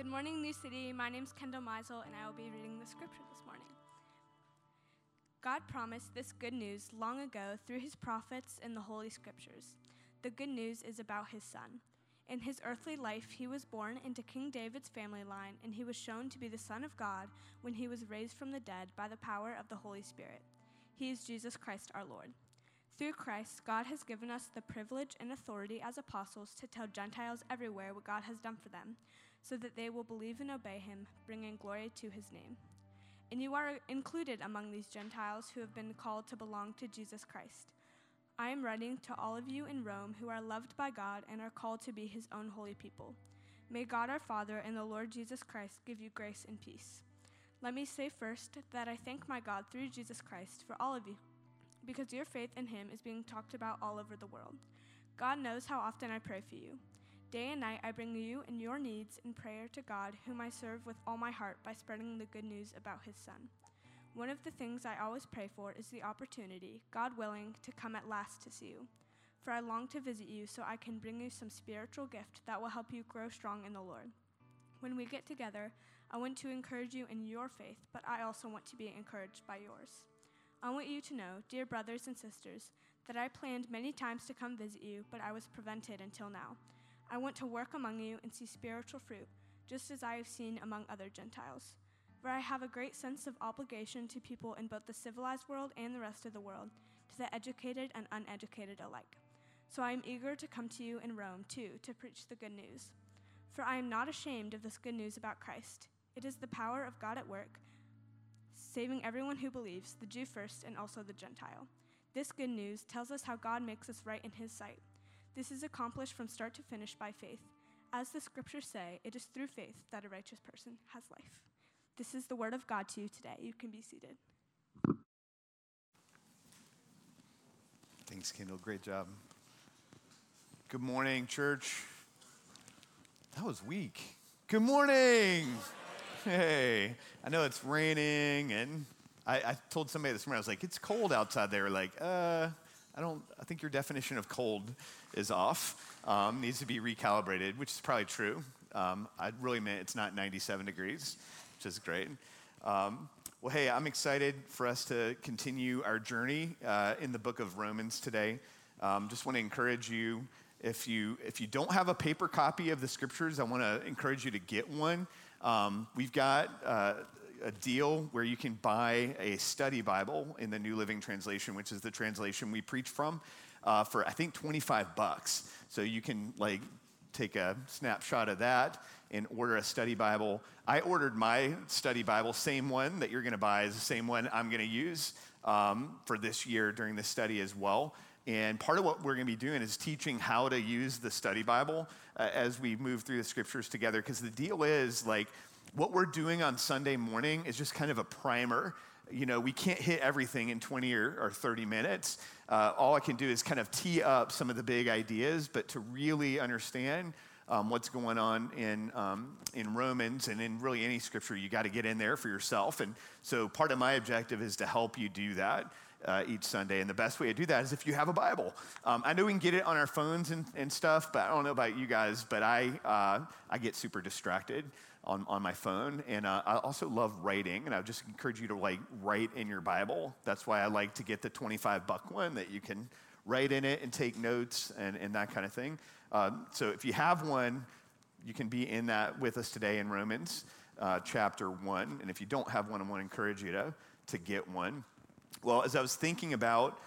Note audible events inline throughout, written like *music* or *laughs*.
Good morning, New City. My name is Kendall Meisel, and I will be reading the scripture this morning. God promised this good news long ago through his prophets in the Holy Scriptures. The good news is about his son. In his earthly life, he was born into King David's family line, and he was shown to be the Son of God when he was raised from the dead by the power of the Holy Spirit. He is Jesus Christ our Lord. Through Christ, God has given us the privilege and authority as apostles to tell Gentiles everywhere what God has done for them, so that they will believe and obey him, bringing glory to his name. And you are included among these Gentiles who have been called to belong to Jesus Christ. I am writing to all of you in Rome who are loved by God and are called to be his own holy people. May God our Father and the Lord Jesus Christ give you grace and peace. Let me say first that I thank my God through Jesus Christ for all of you, because your faith in him is being talked about all over the world. God knows how often I pray for you. Day and night I bring you and your needs in prayer to God, whom I serve with all my heart by spreading the good news about his Son. One of the things I always pray for is the opportunity, God willing, to come at last to see you. For I long to visit you so I can bring you some spiritual gift that will help you grow strong in the Lord. When we get together, I want to encourage you in your faith, but I also want to be encouraged by yours. I want you to know, dear brothers and sisters, that I planned many times to come visit you, but I was prevented until now. I want to work among you and see spiritual fruit, just as I have seen among other Gentiles For I have a great sense of obligation to people in both the civilized world and the rest of the world, to the educated and uneducated alike. So I am eager to come to you in Rome, too, to preach the good news. For I am not ashamed of this good news about Christ. It is the power of God at work, saving everyone who believes, the Jew first and also the Gentile. This good news tells us how God makes us right in his sight. This is accomplished from start to finish by faith. As the scriptures say, it is through faith that a righteous person has life. This is the word of God to you today. You can be seated. Thanks, Kendall. Great job. Good morning, church. That was weak. Good morning. Hey, I know it's raining, and I, I, told somebody this morning, I was like, it's cold outside. They were like, uh, I don't, I think your definition of cold is off, um, needs to be recalibrated, which is probably true. Um, I really meant it's not 97 degrees which is great. Um, well, hey, I'm excited for us to continue our journey uh, in the book of Romans today. Um, just want to encourage you if you if you don't have a paper copy of the scriptures, I want to encourage you to get one. Um, we've got uh, a deal where you can buy a study Bible in the New Living Translation, which is the translation we preach from, uh, for I think 25 bucks. So you can like take a snapshot of that and order a study Bible. I ordered my study Bible, same one that you're going to buy is the same one I'm going to use um, for this year during the study as well. And part of what we're going to be doing is teaching how to use the study Bible uh, as we move through the scriptures together. Because the deal is like what we're doing on Sunday morning is just kind of a primer. You know, we can't hit everything in 20 or, or 30 minutes. Uh, all I can do is kind of tee up some of the big ideas, but to really understand um, what's going on in, um, in Romans and in really any scripture, you got to get in there for yourself. And so part of my objective is to help you do that. Uh, each Sunday. And the best way to do that is if you have a Bible. Um, I know we can get it on our phones and, and, stuff, but I don't know about you guys, but I, uh, I get super distracted on, on my phone. And uh, I also love writing, and I would just encourage you to like write in your Bible. That's why I like to get the 25 buck one that you can write in it and take notes and, and that kind of thing. Um, so if you have one, you can be in that with us today in Romans uh, chapter 1. And if you don't have one, I want to encourage you to, to get one. Well, as I was thinking about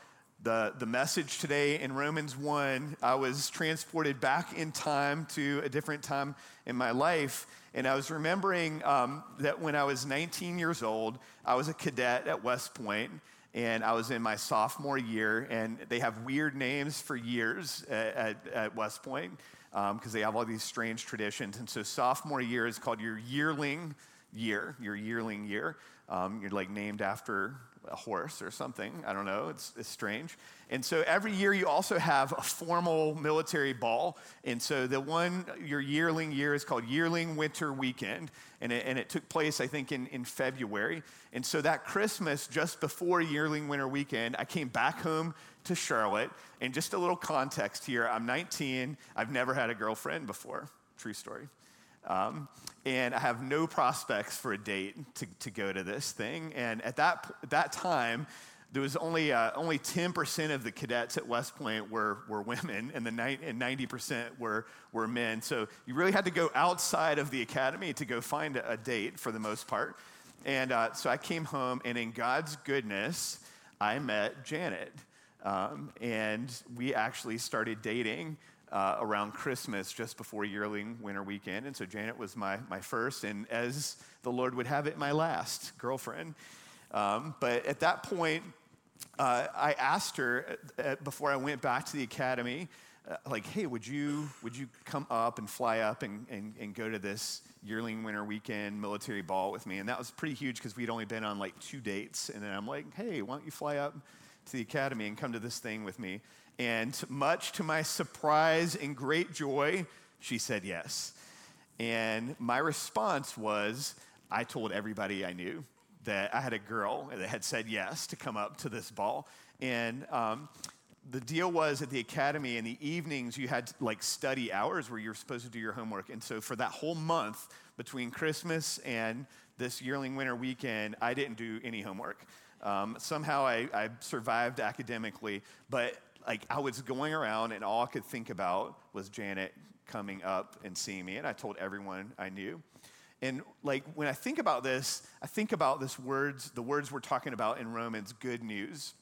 the, the message today in Romans 1, I was transported back in time to a different time in my life. And I was remembering um, that when I was 19 years old, I was a cadet at West Point and I was in my sophomore year, and they have weird names for years at, at, at West Point because um, they have all these strange traditions. And so, sophomore year is called your yearling year, your yearling year. Um, you're like named after a horse or something. I don't know. It's, it's strange. And so every year you also have a formal military ball. And so the one, your yearling year is called Yearling Winter Weekend. And it, and it took place, I think, in, in February. And so that Christmas, just before Yearling Winter Weekend, I came back home to Charlotte. And just a little context here I'm 19. I've never had a girlfriend before. True story. Um, and I have no prospects for a date to, to go to this thing. And at that, that time, there was only, uh, only 10% of the cadets at West Point were, were women, and, the ni- and 90% were, were men. So you really had to go outside of the academy to go find a, a date for the most part. And uh, so I came home, and in God's goodness, I met Janet. Um, and we actually started dating uh, around Christmas, just before yearling winter weekend. And so Janet was my, my first, and as the Lord would have it, my last girlfriend. Um, but at that point, uh, I asked her uh, before I went back to the academy, uh, like, hey, would you, would you come up and fly up and, and, and go to this yearling winter weekend military ball with me? And that was pretty huge because we'd only been on like two dates. And then I'm like, hey, why don't you fly up to the academy and come to this thing with me? And much to my surprise and great joy, she said yes. And my response was, I told everybody I knew that I had a girl that had said yes to come up to this ball. And um, the deal was at the academy in the evenings, you had like study hours where you were supposed to do your homework. And so for that whole month between Christmas and this yearling winter weekend, I didn't do any homework. Um, somehow I, I survived academically, but like I was going around and all I could think about was Janet coming up and seeing me. And I told everyone I knew. And like when I think about this, I think about this words, the words we're talking about in Romans, good news.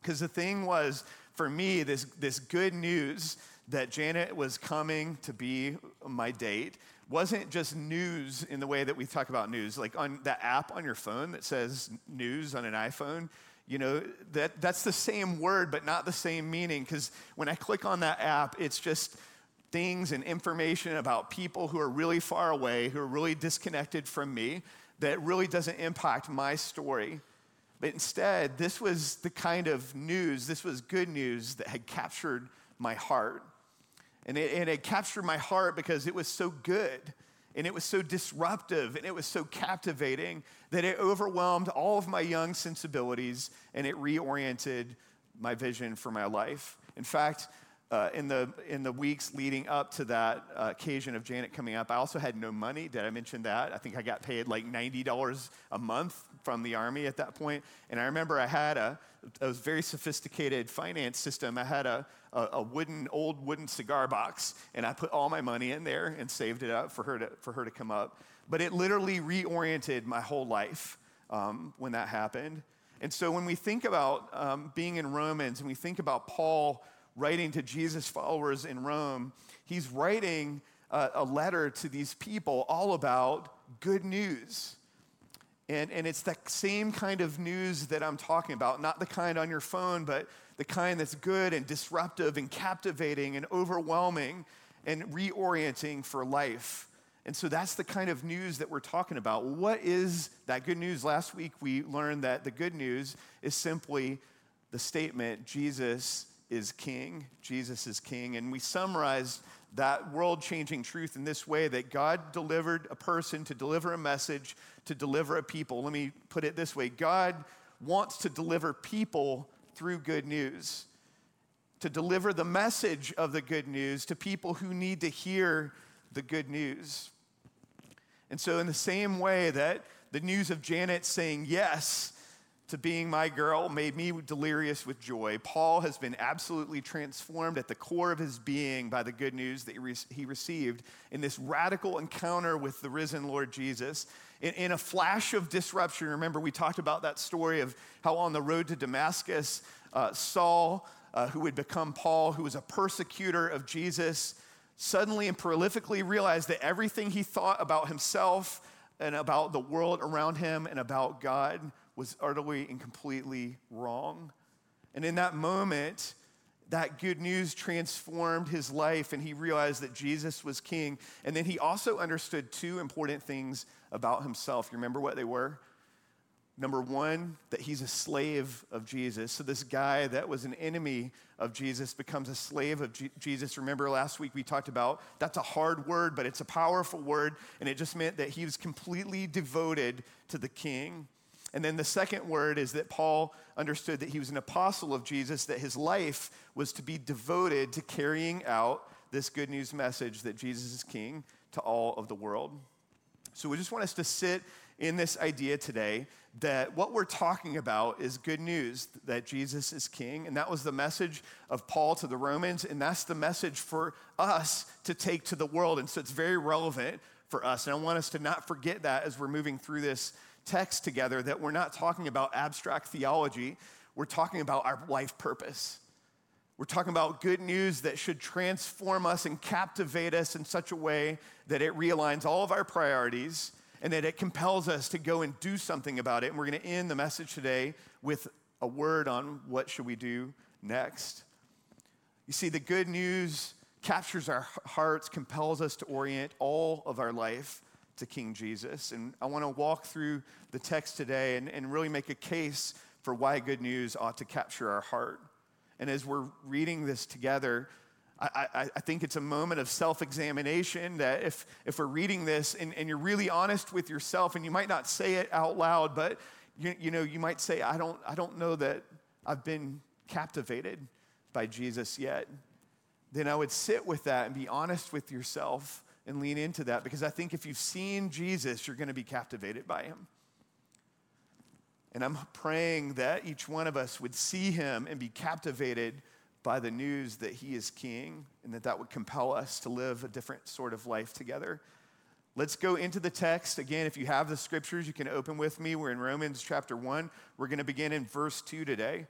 Because the thing was, for me, this, this good news that Janet was coming to be my date wasn't just news in the way that we talk about news. Like on the app on your phone that says news on an iPhone, you know, that, that's the same word, but not the same meaning. Because when I click on that app, it's just things and information about people who are really far away, who are really disconnected from me, that really doesn't impact my story. But instead, this was the kind of news, this was good news that had captured my heart. And it, and it captured my heart because it was so good and it was so disruptive and it was so captivating that it overwhelmed all of my young sensibilities and it reoriented my vision for my life. In fact, uh, in, the, in the weeks leading up to that uh, occasion of Janet coming up, I also had no money. Did I mention that? I think I got paid like $90 a month from the Army at that point. And I remember I had a, a very sophisticated finance system. I had a, a, a, wooden, old wooden cigar box, and I put all my money in there and saved it up for her to, for her to come up. But it literally reoriented my whole life um, when that happened. And so when we think about um, being in Romans and we think about Paul writing to Jesus' followers in Rome, he's writing a, a letter to these people all about good news. And, and it's that same kind of news that I'm talking about, not the kind on your phone, but the kind that's good and disruptive and captivating and overwhelming and reorienting for life. And so that's the kind of news that we're talking about. What is that good news? Last week we learned that the good news is simply the statement Jesus is king. Jesus is king. And we summarized that world changing truth in this way that God delivered a person to deliver a message, to deliver a people. Let me put it this way God wants to deliver people through good news, to deliver the message of the good news to people who need to hear the good news. And so, in the same way that the news of Janet saying yes to being my girl made me delirious with joy, Paul has been absolutely transformed at the core of his being by the good news that he received in this radical encounter with the risen Lord Jesus. In, in, a flash of disruption, remember we talked about that story of how on the road to Damascus, uh, Saul, uh, who would become Paul, who was a persecutor of Jesus, suddenly and prolifically realized that everything he thought about himself and about the world around him and about God was utterly and completely wrong. And in that moment, that good news transformed his life and he realized that Jesus was king. And then he also understood two important things about himself. You remember what they were? Number one, that he's a slave of Jesus. So, this guy that was an enemy of Jesus becomes a slave of G- Jesus. Remember last week we talked about that's a hard word, but it's a powerful word. And it just meant that he was completely devoted to the king. And then the second word is that Paul understood that he was an apostle of Jesus, that his life was to be devoted to carrying out this good news message that Jesus is king to all of the world. So we just want us to sit in this idea today that what we're talking about is good news that Jesus is king. And that was the message of Paul to the Romans. And that's the message for us to take to the world. And so it's very relevant for us. And I want us to not forget that as we're moving through this text together, that we're not talking about abstract theology, we're talking about our life purpose. We're talking about good news that should transform us and captivate us in such a way that it realigns all of our priorities and that it compels us to go and do something about it. And we're going to end the message today with a word on what should we do next. You see, the good news captures our hearts, compels us to orient all of our life to King Jesus. And I want to walk through the text today and, and really make a case for why good news ought to capture our heart. And as we're reading this together, I, I, think it's a moment of self examination that if, if we're reading this and, and you're really honest with yourself, and you might not say it out loud, but you, you know, you might say, I don't, I don't know that I've been captivated by Jesus yet. Then I would sit with that and be honest with yourself and lean into that because I think if you've seen Jesus, you're going to be captivated by him. And I'm praying that each one of us would see him and be captivated by the news that he is king and that that would compel us to live a different sort of life together. Let's go into the text. Again, if you have the scriptures, you can open with me. We're in Romans chapter 1. We're going to begin in verse 2 today.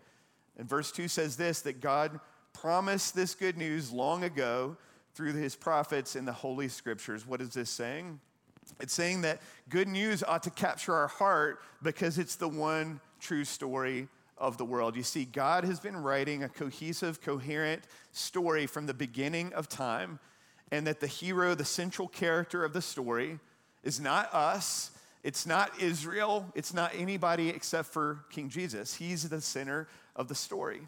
And verse 2 says this that God promised this good news long ago through his prophets in the Holy Scriptures. What is this saying? It's saying that good news ought to capture our heart because it's the one true story of the world. You see, God has been writing a cohesive, coherent story from the beginning of time, and that the hero, the central character of the story, is not us, it's not Israel, it's not anybody except for King Jesus. He's the center of the story.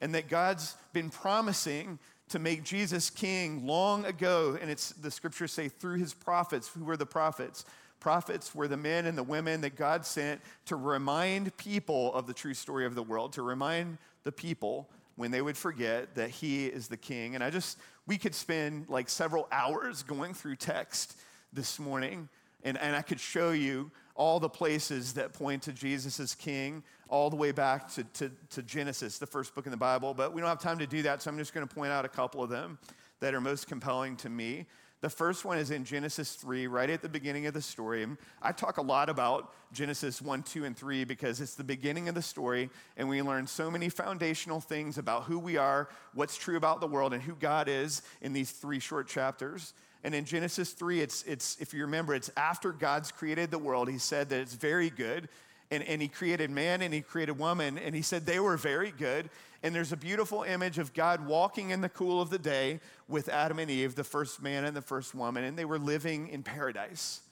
And that God's been promising to make Jesus king long ago, and it's the scriptures say through his prophets. Who were the prophets? Prophets were the men and the women that God sent to remind people of the true story of the world, to remind the people when they would forget that He is the King. And I just, we could spend like several hours going through text this morning, and, and I could show you all the places that point to Jesus as King, all the way back to, to, to Genesis, the first book in the Bible. But we don't have time to do that, so I'm just going to point out a couple of them that are most compelling to me. The first one is in Genesis 3, right at the beginning of the story. I talk a lot about Genesis 1, 2, and 3 because it's the beginning of the story, and we learn so many foundational things about who we are, what's true about the world, and who God is in these three short chapters. And in Genesis 3, it's, it's if you remember, it's after God's created the world, he said that it's very good. And, and he created man and he created woman, and he said they were very good. And there's a beautiful image of God walking in the cool of the day with Adam and Eve, the first man and the first woman, and they were living in paradise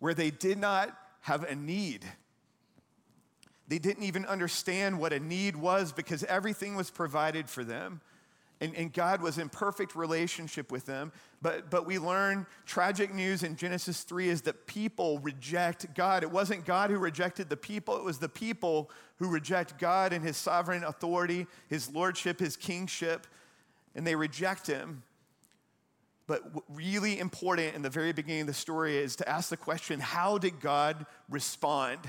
where they did not have a need. They didn't even understand what a need was because everything was provided for them and, and God was in perfect relationship with them. But, but we learn tragic news in Genesis 3 is that people reject God. It wasn't God who rejected the people, it was the people who reject God and his sovereign authority, his lordship, his kingship, and they reject him. But really important in the very beginning of the story is to ask the question how did God respond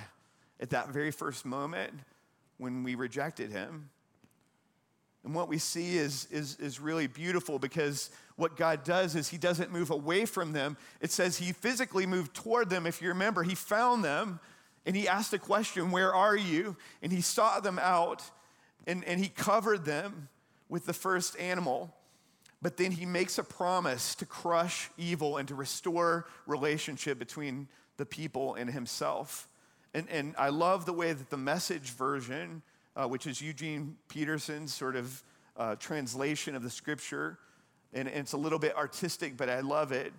at that very first moment when we rejected him? And what we see is, is, is really beautiful because what God does is He doesn't move away from them. It says He physically moved toward them. If you remember, He found them and He asked a question, Where are you? And He sought them out and, and He covered them with the first animal. But then He makes a promise to crush evil and to restore relationship between the people and Himself. And, and I love the way that the message version uh, which is Eugene Peterson's sort of uh, translation of the scripture. And, and, it's a little bit artistic, but I love it.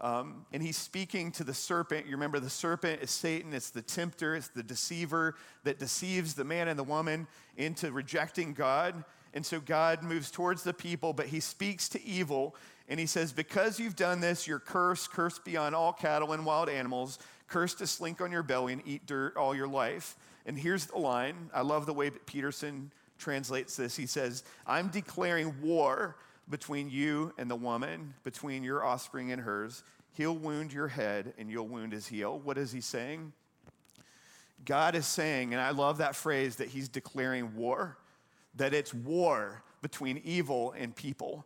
Um, and he's speaking to the serpent. You remember the serpent is Satan, it's the tempter, it's the deceiver that deceives the man and the woman into rejecting God. And so God moves towards the people, but he speaks to evil. And he says, Because you've done this, you're cursed, cursed beyond all cattle and wild animals, cursed to slink on your belly and eat dirt all your life. And here's the line I love the way Peterson translates this. He says, I'm declaring war between you and the woman, between your offspring and hers. he'll wound your head and you'll wound his heel. What is he saying? God is saying, and I love that phrase that he's declaring war, that it's war between evil and people.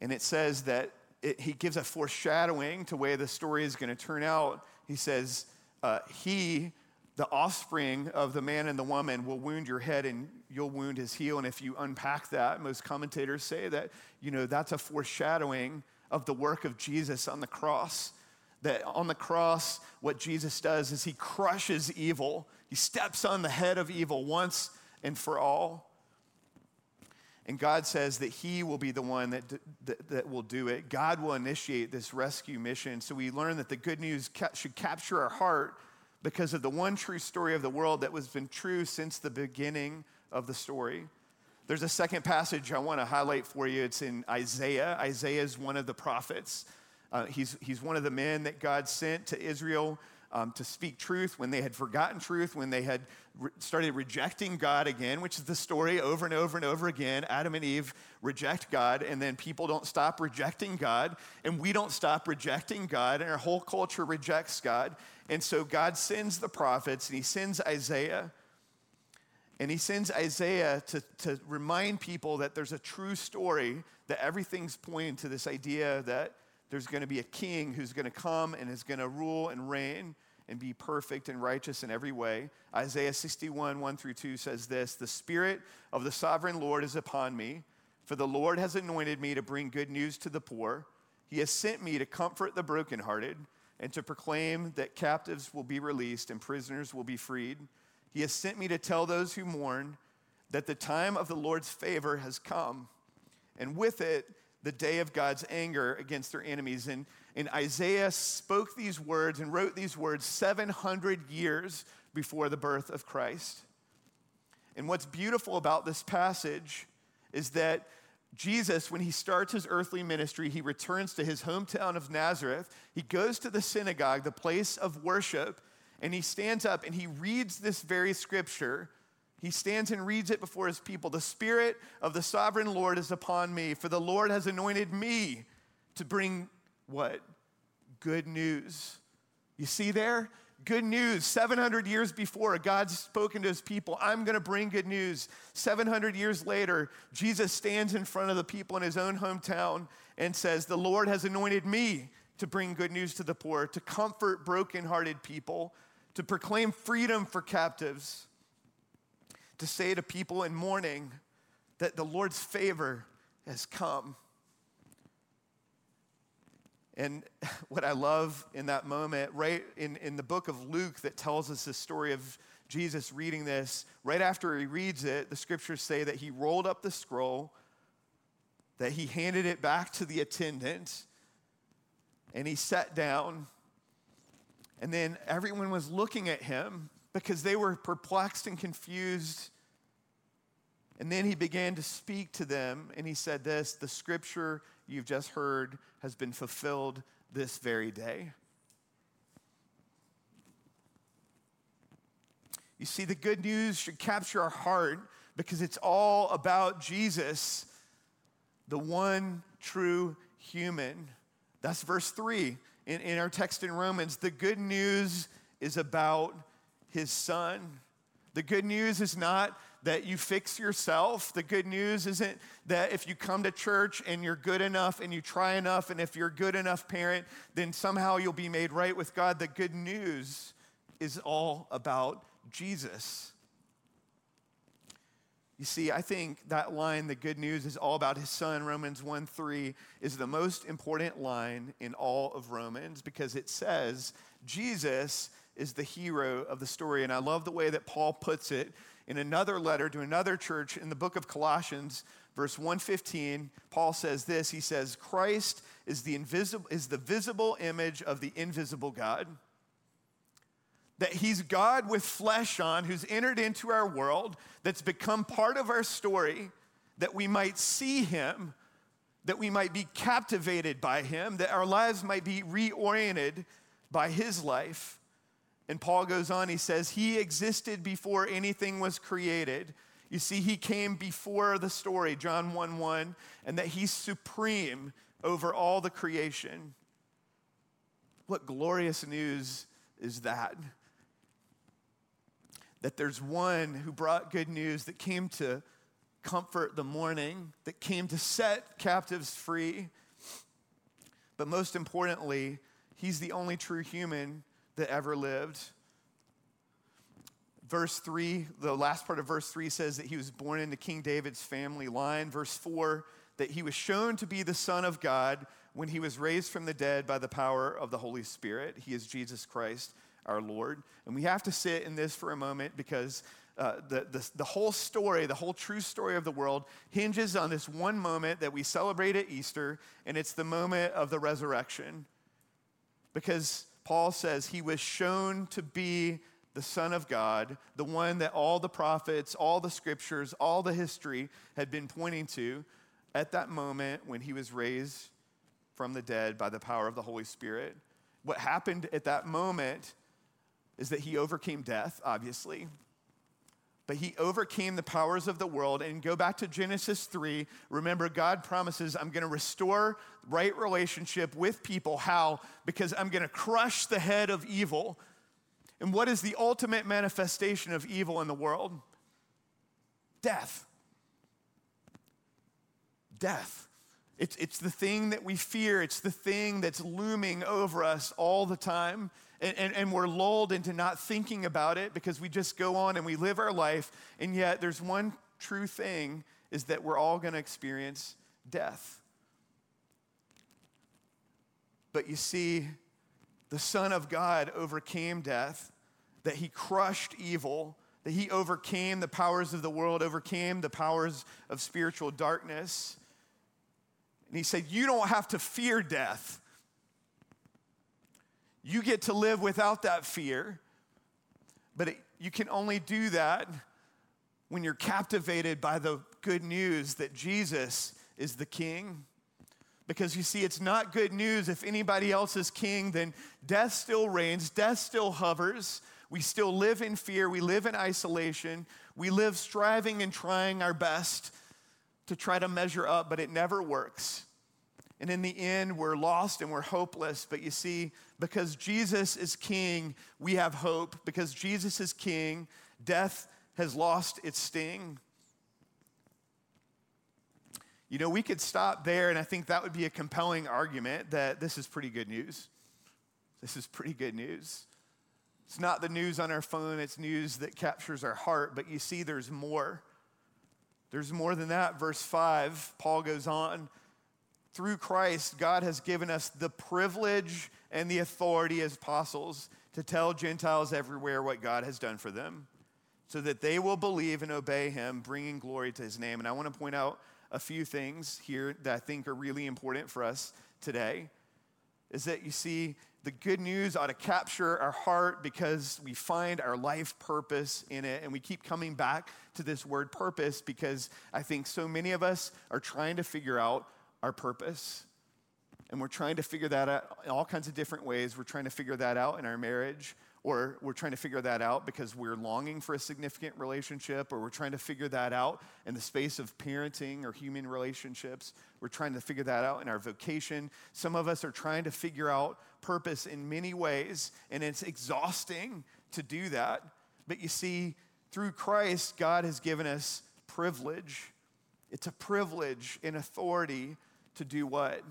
And it says that it, he gives a foreshadowing to way the story is going to turn out. He says, uh, He, the offspring of the man and the woman, will wound your head and you'll wound his heel. And if you unpack that, most commentators say that, you know, that's a foreshadowing of the work of Jesus on the cross. That on the cross, what Jesus does is he crushes evil, he steps on the head of evil once and for all. And God says that He will be the one that, that, that, will do it. God will initiate this rescue mission. So we learn that the good news ca- should capture our heart because of the one true story of the world that has been true since the beginning of the story. There's a second passage I want to highlight for you. It's in Isaiah. Isaiah is one of the prophets. Uh, he's, he's one of the men that God sent to Israel um, to speak truth when they had forgotten truth, when they had re- started rejecting God again, which is the story over and over and over again. Adam and Eve reject God, and then people don't stop rejecting God, and we don't stop rejecting God, and our whole culture rejects God. And so God sends the prophets, and He sends Isaiah. And he sends Isaiah to, to remind people that there's a true story, that everything's pointing to this idea that there's going to be a king who's going to come and is going to rule and reign and be perfect and righteous in every way. Isaiah 61, 1 through 2 says this The Spirit of the sovereign Lord is upon me, for the Lord has anointed me to bring good news to the poor. He has sent me to comfort the brokenhearted and to proclaim that captives will be released and prisoners will be freed. He has sent me to tell those who mourn that the time of the Lord's favor has come, and with it, the day of God's anger against their enemies. And, and Isaiah spoke these words and wrote these words 700 years before the birth of Christ. And what's beautiful about this passage is that Jesus, when he starts his earthly ministry, he returns to his hometown of Nazareth. He goes to the synagogue, the place of worship, and he stands up and he reads this very scripture he stands and reads it before his people. The Spirit of the sovereign Lord is upon me, for the Lord has anointed me to bring what? Good news. You see there? Good news. 700 years before, God's spoken to his people, I'm going to bring good news. 700 years later, Jesus stands in front of the people in his own hometown and says, The Lord has anointed me to bring good news to the poor, to comfort brokenhearted people, to proclaim freedom for captives to say to people in mourning that the Lord's favor has come. And *laughs* what I love in that moment, right in, in the book of Luke that tells us the story of Jesus reading this, right after he reads it, the scriptures say that he rolled up the scroll, that he handed it back to the attendant, and he sat down. And then everyone was looking at him because they were perplexed and confused and then he began to speak to them, and he said, This, the scripture you've just heard has been fulfilled this very day. You see, the good news should capture our heart because it's all about Jesus, the one true human. That's verse 3 in, in our text in Romans. The good news is about his son. The good news is not that you fix yourself. The good news isn't that if you come to church and you're good enough and you try enough, and if you're a good enough parent, then somehow you'll be made right with God. The good news is all about Jesus. You see, I think that line, the good news is all about his son, Romans 1 3, is the most important line in all of Romans because it says Jesus is the hero of the story. And I love the way that Paul puts it in another letter to another church in the book of Colossians, verse 115, Paul says this. He says, Christ is the, invisible, is the visible image of the invisible God. That he's God with flesh on, who's entered into our world, that's become part of our story, that we might see him, that we might be captivated by him, that our lives might be reoriented by his life. And Paul goes on, he says, He existed before anything was created. You see, He came before the story, John 1 1, and that He's supreme over all the creation. What glorious news is that? That there's one who brought good news that came to comfort the mourning, that came to set captives free. But most importantly, he's the only true human that ever lived. Verse 3, the last part of verse 3 says that he was born into King David's family line. Verse 4, that he was shown to be the Son of God when he was raised from the dead by the power of the Holy Spirit. He is Jesus Christ, our Lord. And we have to sit in this for a moment because uh, the, the, the whole story, the whole true story of the world, hinges on this one moment that we celebrate at Easter, and it's the moment of the resurrection. Because Paul says he was shown to be the Son of God, the one that all the prophets, all the scriptures, all the history had been pointing to at that moment when he was raised from the dead by the power of the Holy Spirit. What happened at that moment is that he overcame death, obviously. But he overcame the powers of the world. And go back to Genesis 3. Remember, God promises, I'm going to restore right relationship with people. How? Because I'm going to crush the head of evil. And what is the ultimate manifestation of evil in the world? Death. Death. It's, it's the thing that we fear, it's the thing that's looming over us all the time. And, and, and, we're lulled into not thinking about it because we just go on and we live our life. And yet, there's one true thing is that we're all going to experience death. But you see, the Son of God overcame death, that he crushed evil, that he overcame the powers of the world, overcame the powers of spiritual darkness. And he said, You don't have to fear death. You get to live without that fear. But it, you can only do that when you're captivated by the good news that Jesus is the king. Because you see, it's not good news if anybody else is king, then death still reigns, death still hovers. We still live in fear, we live in isolation, we live striving and trying our best to try to measure up, but it never works. And in the end, we're lost and we're hopeless. But you see, because Jesus is king, we have hope. Because Jesus is king, death has lost its sting. You know, we could stop there, and I think that would be a compelling argument that this is pretty good news. This is pretty good news. It's not the news on our phone, it's news that captures our heart. But you see, there's more. There's more than that. Verse 5, Paul goes on through Christ, God has given us the privilege and the authority as apostles to tell Gentiles everywhere what God has done for them so that they will believe and obey him, bringing glory to his name. And I want to point out a few things here that I think are really important for us today. Is that you see, the good news ought to capture our heart because we find our life purpose in it. And we keep coming back to this word purpose because I think so many of us are trying to figure out our purpose. And we're trying to figure that out in all kinds of different ways. We're trying to figure that out in our marriage, or we're trying to figure that out because we're longing for a significant relationship, or we're trying to figure that out in the space of parenting or human relationships. We're trying to figure that out in our vocation. Some of us are trying to figure out purpose in many ways, and it's exhausting to do that. But you see, through Christ, God has given us privilege. It's a privilege and authority to do what?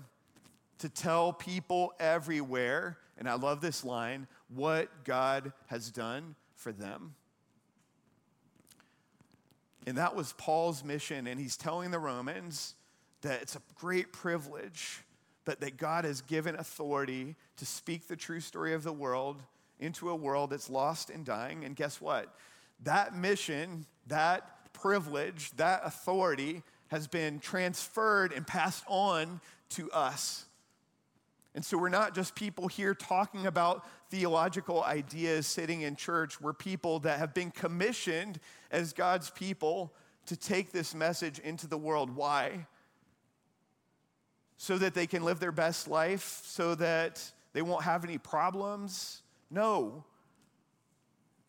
To tell people everywhere, and I love this line, what God has done for them. And that was Paul's mission, and he's telling the Romans that it's a great privilege, but that God has given authority to speak the true story of the world into a world that's lost and dying. And guess what? That mission, that privilege, that authority has been transferred and passed on to us. And so we're not just people here talking about theological ideas sitting in church. We're people that have been commissioned as God's people to take this message into the world. Why? So that they can live their best life, so that they won't have any problems? No.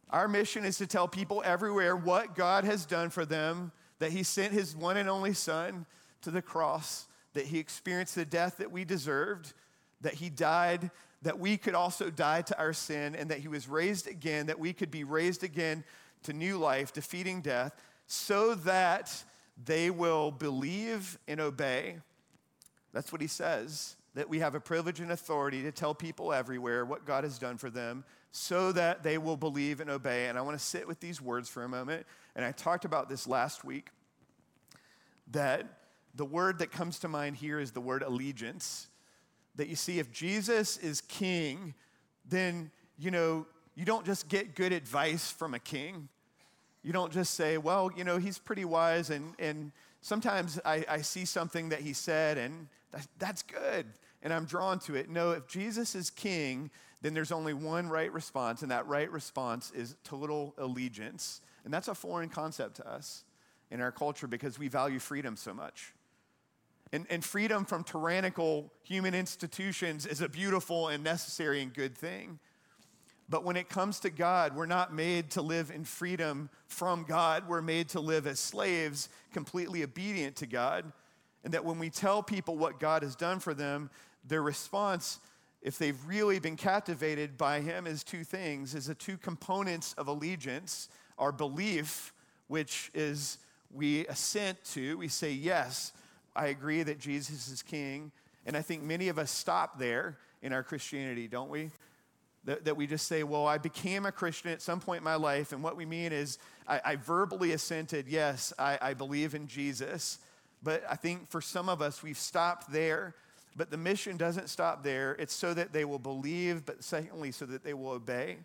Our mission is to tell people everywhere what God has done for them that he sent his one and only son to the cross, that he experienced the death that we deserved, that he died, that we could also die to our sin, and that he was raised again, that we could be raised again to new life, defeating death, so that they will believe and obey. That's what he says, that we have a privilege and authority to tell people everywhere what God has done for them so that they will believe and obey. And I want to sit with these words for a moment. And I talked about this last week that the word that comes to mind here is the word allegiance. That you see, if Jesus is king, then, you know, you don't just get good advice from a king. You don't just say, well, you know, he's pretty wise, and, and sometimes I, I see something that he said, and that, that's good, and I'm drawn to it. No, if Jesus is king, then there's only one right response, and that right response is total allegiance. And that's a foreign concept to us in our culture because we value freedom so much. And, and freedom from tyrannical human institutions is a beautiful and necessary and good thing. But when it comes to God, we're not made to live in freedom from God. We're made to live as slaves, completely obedient to God. And that when we tell people what God has done for them, their response, if they've really been captivated by Him, is two things is the two components of allegiance our belief, which is we assent to, we say, Yes, I agree that Jesus is King. And I think many of us stop there in our Christianity, don't we? That, that we just say, well, I became a Christian at some point in my life. And what we mean is, I, I verbally assented, yes, I, I believe in Jesus. But I think for some of us, we've stopped there. But the mission doesn't stop there. It's so that they will believe, but secondly, so that they will obey.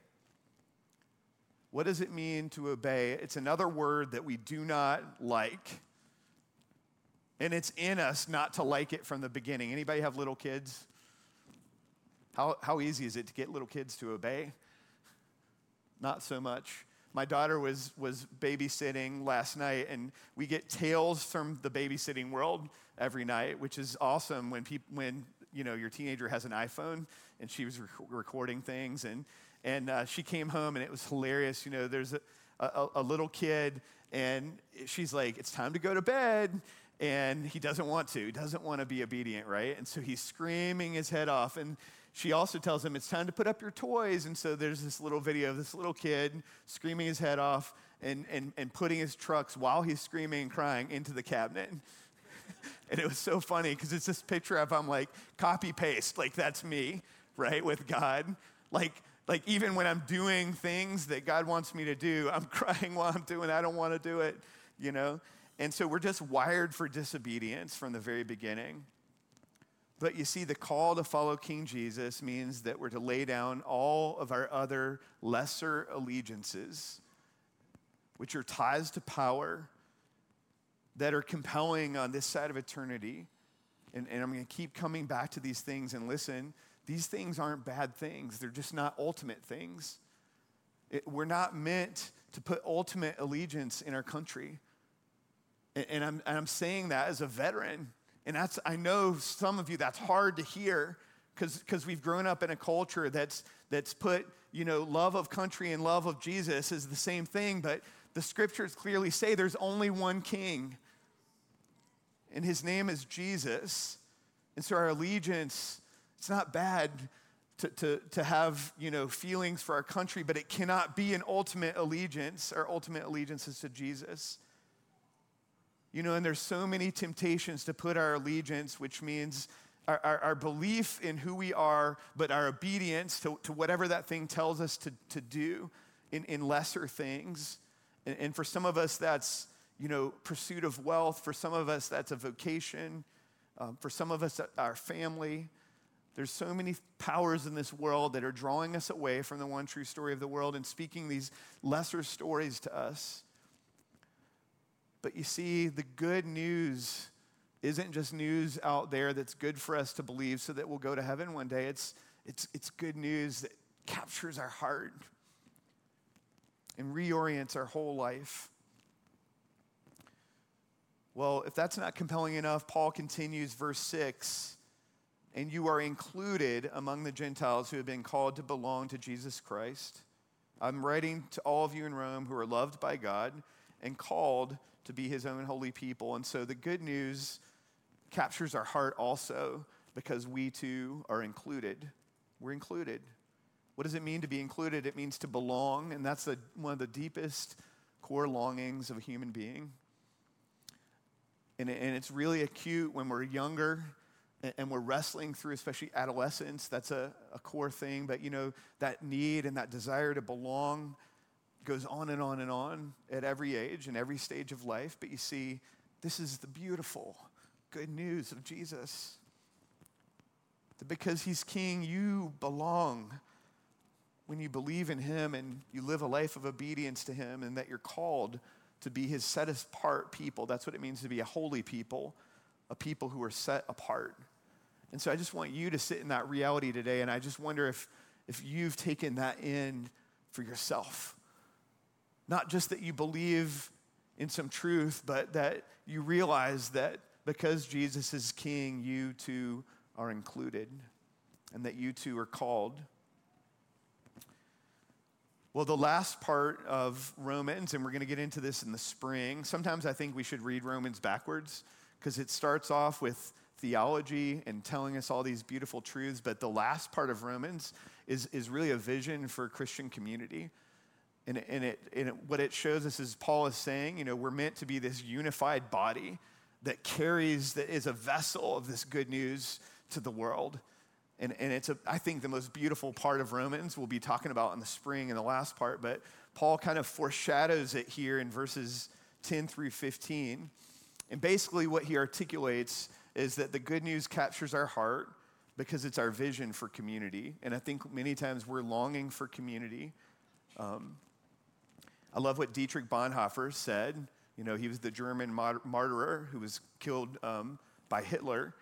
What does it mean to obey? It's another word that we do not like. And it's in us not to like it from the beginning. Anybody have little kids? How, how easy is it to get little kids to obey? Not so much. My daughter was, was babysitting last night, and we get tales from the babysitting world every night, which is awesome when, people, when you know, your teenager has an iPhone and she was rec- recording things. And, and uh, she came home, and it was hilarious. You know, there's a, a, a little kid, and she's like, It's time to go to bed and he doesn't want to. He doesn't want to be obedient, right? And so he's screaming his head off. And she also tells him, It's time to put up your toys. And so there's this little video of this little kid screaming his head off and, and, and putting his trucks while he's screaming and crying into the cabinet. *laughs* and it was so funny because it's this picture of I'm like, copy paste, like that's me, right, with God. Like, like even when I'm doing things that God wants me to do, *laughs* I'm crying while I'm doing it. I don't want to do it, you know? And so we're just wired for disobedience from the very beginning. But you see, the call to follow King Jesus means that we're to lay down all of our other lesser allegiances, which are ties to power that are compelling on this side of eternity. And, and I'm going to keep coming back to these things and listen. These things aren't bad things, they're just not ultimate things. It, we're not meant to put ultimate allegiance in our country. And, and I'm, and I'm saying that as a veteran and that's, I know some of you, that's hard to hear because we've grown up in a culture that's, that's put, you know, love of country and love of Jesus is the same thing, but the scriptures clearly say there's only one king, and his name is Jesus. And so our allegiance, it's not bad to, to, to have, you know, feelings for our country, but it cannot be an ultimate allegiance. Our ultimate allegiance is to Jesus. You know, and there's so many temptations to put our allegiance, which means our, our, our, belief in who we are, but our obedience to, to whatever that thing tells us to, to do in, in lesser things. And, and for some of us, that's, you know, pursuit of wealth. For some of us, that's a vocation. Um, for some of us, our family. There's so many powers in this world that are drawing us away from the one true story of the world and speaking these lesser stories to us. But you see, the good news isn't just news out there that's good for us to believe so that we'll go to heaven one day. It's, it's, it's good news that captures our heart and reorients our whole life. Well, if that's not compelling enough, Paul continues, verse 6 and you are included among the Gentiles who have been called to belong to Jesus Christ. I'm writing to all of you in Rome who are loved by God and called to be his own holy people. And so the good news captures our heart also because we too are included. We're included. What does it mean to be included? It means to belong, and that's the, one of the deepest core longings of a human being. And, and it's really acute when we're younger and we're wrestling through, especially adolescence. That's a, a core thing. But you know, that need and that desire to belong goes on and on and on at every age and every stage of life. But you see, this is the beautiful good news of Jesus. That because he's king, you belong when you believe in him and you live a life of obedience to him and that you're called to be his set apart people. That's what it means to be a holy people, a people who are set apart. And so I just want you to sit in that reality today. And I just wonder if, if you've taken that in for yourself. Not just that you believe in some truth, but that you realize that because Jesus is king, you too are included and that you too are called. Well, the last part of Romans, and we're going to get into this in the spring. Sometimes I think we should read Romans backwards because it starts off with theology and telling us all these beautiful truths, but the last part of Romans is, is really a vision for Christian community. And, and, it, and it, what it shows us is Paul is saying, you know, we're meant to be this unified body that carries, that is a vessel of this good news to the world. And, and it's, a, I think, the most beautiful part of Romans we'll be talking about in the spring in the last part, but Paul kind of foreshadows it here in verses 10 through 15. And basically, what he articulates is that the good news captures our heart because it's our vision for community. And I think many times we're longing for community. Um, I love what Dietrich Bonhoeffer said. You know, he was the German martyr who was killed um, by Hitler.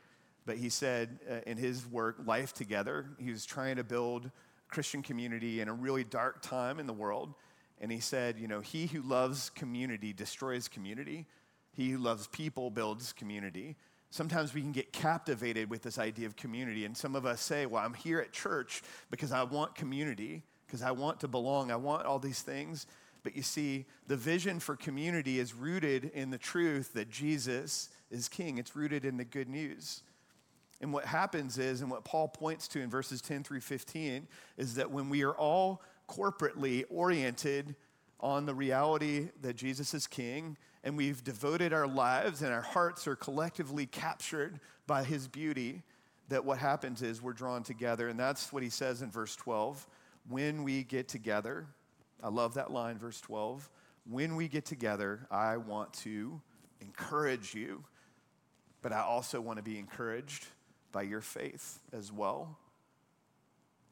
But he said uh, in his work, Life Together, he was trying to build Christian community in a really dark time in the world. And he said, you know, he who loves community destroys community. He who loves people builds community. Sometimes we can get captivated with this idea of community. And some of us say, well, I'm here at church because I want community, because I want to belong, I want all these things. But you see, the vision for community is rooted in the truth that Jesus is king, it's rooted in the good news. And what happens is, and what Paul points to in verses 10 through 15, is that when we are all corporately oriented on the reality that Jesus is king, and we've devoted our lives and our hearts are collectively captured by his beauty, that what happens is we're drawn together. And that's what he says in verse 12. When we get together, I love that line, verse 12. When we get together, I want to encourage you, but I also want to be encouraged by your faith as well.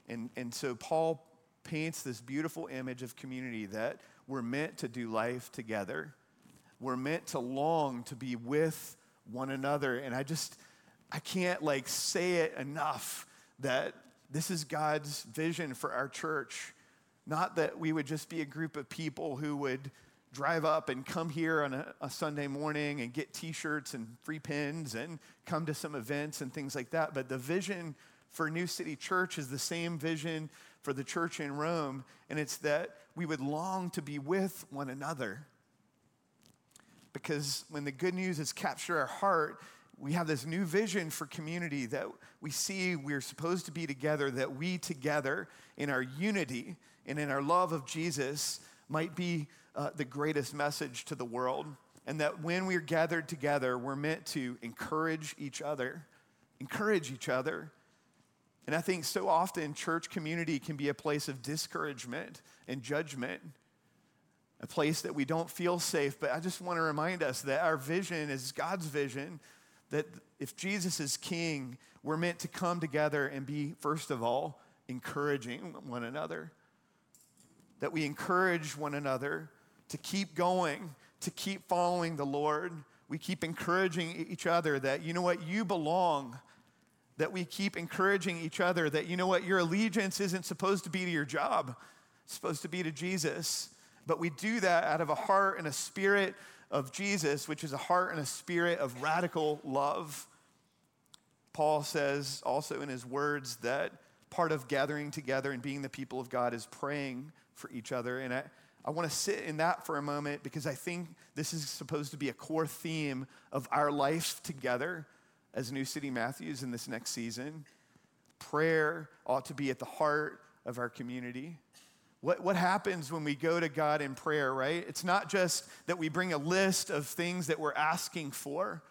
And, and so Paul paints this beautiful image of community that we're meant to do life together. We're meant to long to be with one another. And I just, I can't like say it enough that this is God's vision for our church. Not that we would just be a group of people who would drive up and come here on a, a Sunday morning and get t shirts and free pins and come to some events and things like that. But the vision for New City Church is the same vision for the church in Rome, and it's that we would long to be with one another. Because when the good news has captured our heart, we have this new vision for community that we see we're supposed to be together, that we together in our unity and in our love of Jesus might be uh, the greatest message to the world. And that when we're gathered together, we're meant to encourage each other, encourage each other. And I think so often church community can be a place of discouragement and judgment, a place that we don't feel safe. But I just want to remind us that our vision is God's vision, that if Jesus is king, we're meant to come together and be, first of all, encouraging one another. That we encourage one another to keep going, to keep following the Lord. We keep encouraging each other that, you know what, you belong. That we keep encouraging each other that, you know what, your allegiance isn't supposed to be to your job, it's supposed to be to Jesus. But we do that out of a heart and a spirit of Jesus, which is a heart and a spirit of radical love. Paul says also in his words that part of gathering together and being the people of God is praying for each other. And I, I want to sit in that for a moment because I think this is supposed to be a core theme of our life together as New City Matthews in this next season. Prayer ought to be at the heart of our community. What, what happens when we go to God in prayer, right? It's not just that we bring a list of things that we're asking for.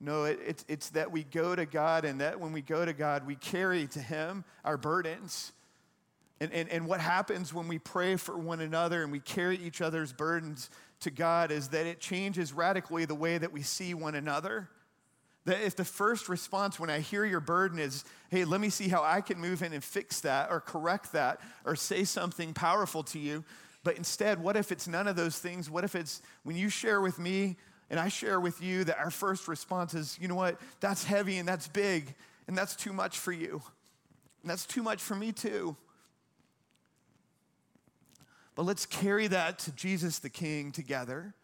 No, it, it's, it's that we go to God, and that when we go to God, we carry to Him our burdens. And, and, and what happens when we pray for one another and we carry each other's burdens to God is that it changes radically the way that we see one another. That if the first response when I hear your burden is, hey, let me see how I can move in and fix that or correct that or say something powerful to you. But instead, what if it's none of those things? What if it's when you share with me and I share with you that our first response is, you know what, that's heavy and that's big and that's too much for you. And that's too much for me too. But let's carry that to Jesus the King together.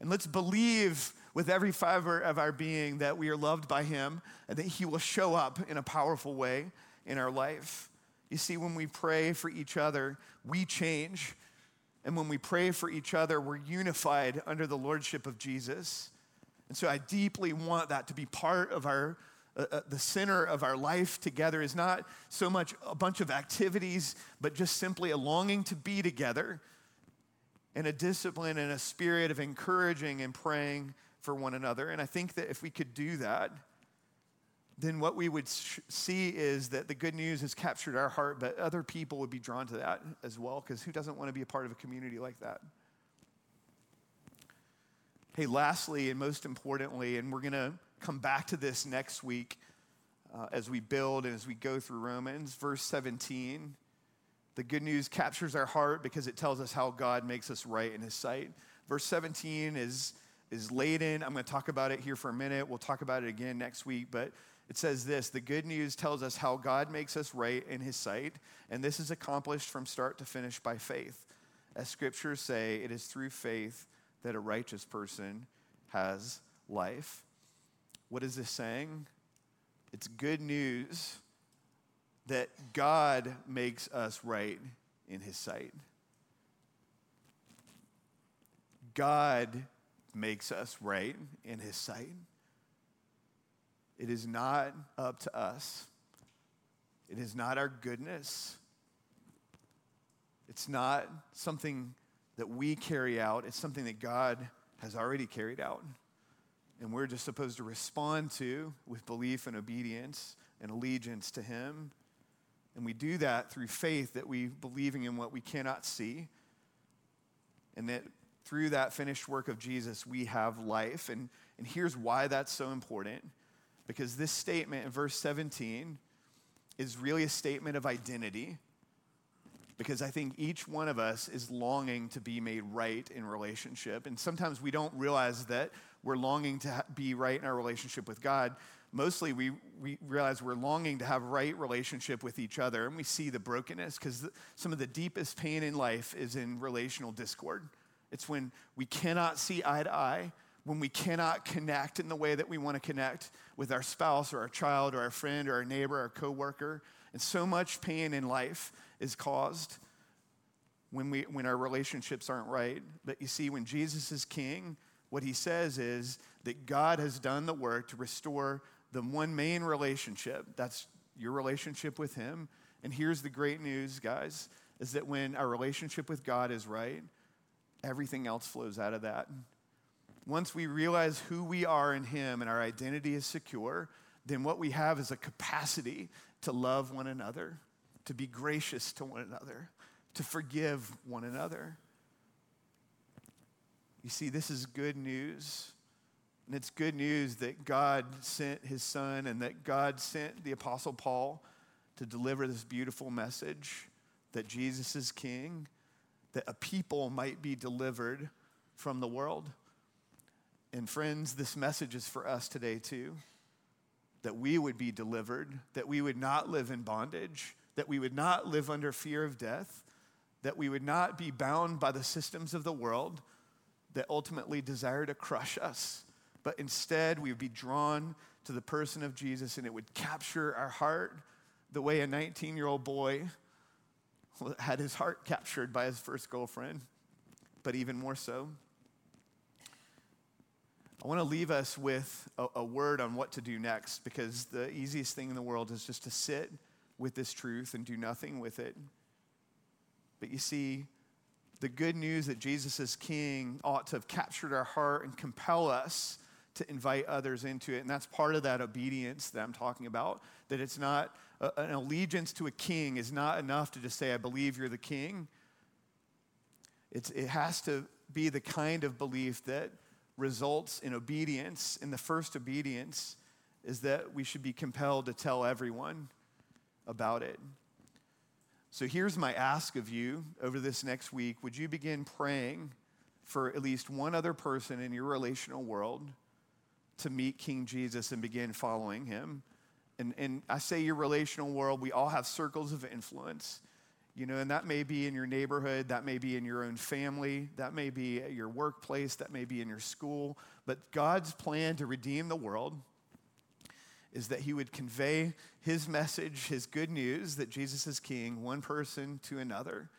And let's believe with every fiber of our being that we are loved by Him and that He will show up in a powerful way in our life. You see, when we pray for each other, we change. And when we pray for each other, we're unified under the lordship of Jesus. And so I deeply want that to be part of our, uh, uh, the center of our life together is not so much a bunch of activities, but just simply a longing to be together and a discipline and a spirit of encouraging and praying for one another. And I think that if we could do that, then what we would sh- see is that the good news has captured our heart, but other people would be drawn to that as well, because who doesn't want to be a part of a community like that? Hey, lastly, and most importantly, and we're going to come back to this next week uh, as we build and as we go through Romans, verse 17. The good news captures our heart because it tells us how God makes us right in his sight. Verse 17 is is laden. I'm going to talk about it here for a minute. We'll talk about it again next week. But it says this the good news tells us how God makes us right in his sight. And this is accomplished from start to finish by faith. As scriptures say, it is through faith that a righteous person has life. What is this saying? It's good news that God makes us right in his sight. God makes us right in his sight. It is not up to us. It is not our goodness. It's not something that we carry out. It's something that God has already carried out. And we're just supposed to respond to with belief and obedience and allegiance to Him. And we do that through faith that we believing in what we cannot see. And that through that finished work of Jesus, we have life. And, and here's why that's so important because this statement in verse 17 is really a statement of identity. Because I think each one of us is longing to be made right in relationship. And sometimes we don't realize that we're longing to be right in our relationship with God. Mostly we, we realize we're longing to have right relationship with each other. And we see the brokenness because some of the deepest pain in life is in relational discord. It's when we cannot see eye to eye, when we cannot connect in the way that we want to connect with our spouse or our child or our friend or our neighbor or our coworker. And so much pain in life is caused when, we, when our relationships aren't right. But you see, when Jesus is king, what he says is that God has done the work to restore the one main relationship. That's your relationship with him. And here's the great news, guys, is that when our relationship with God is right, everything else flows out of that. Once we realize who we are in Him and our identity is secure, then what we have is a capacity to love one another, to be gracious to one another, to forgive one another. You see, this is good news. And it's good news that God sent his son and that God sent the Apostle Paul to deliver this beautiful message that Jesus is king that a people might be delivered from the world. And friends, this message is for us today too. That we would be delivered, that we would not live in bondage, that we would not live under fear of death, that we would not be bound by the systems of the world that ultimately desire to crush us, but instead we would be drawn to the person of Jesus and it would capture our heart the way a 19 year old boy *laughs* had his heart captured by his first girlfriend, but even more so. I want to leave us with a, a, word on what to do next because the easiest thing in the world is just to sit with this truth and do nothing with it. But you see, the good news that Jesus is king ought to have captured our heart and compel us to invite others into it. And that's part of that obedience that I'm talking about. That it's not an allegiance to a king is not enough to just say, I believe you're the king. It's, it has to be the kind of belief that results in obedience. And the first obedience is that we should be compelled to tell everyone about it. So here's my ask of you over this next week. Would you begin praying for at least one other person in your relational world to meet King Jesus and begin following him? And, and I say your relational world, we all have circles of influence. You know, and that may be in your neighborhood, that may be in your own family, that may be at your workplace, that may be in your school. But God's plan to redeem the world is that He would convey His message, His good news that Jesus is King, one person to another.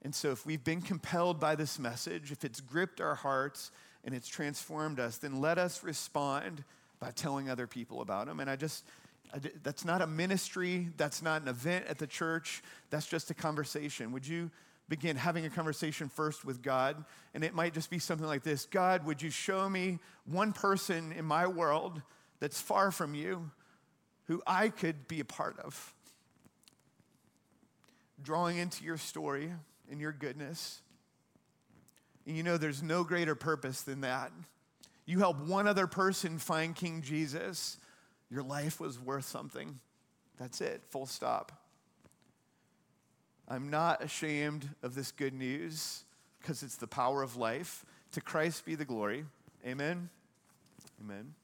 And so, if we've been compelled by this message, if it's gripped our hearts and it's transformed us, then let us respond by telling other people about Him. And I just, Uh, that's not a ministry. That's not an event at the church. That's just a conversation. Would you begin having a conversation first with God? And it might just be something like this God, would you show me one person in my world that's far from you who I could be a part of? Drawing into your story and your goodness. And you know, there's no greater purpose than that. You help one other person find King Jesus your life was worth something. That's it, full stop. I'm not ashamed of this good news because it's the power of life. To Christ be the glory. Amen. Amen.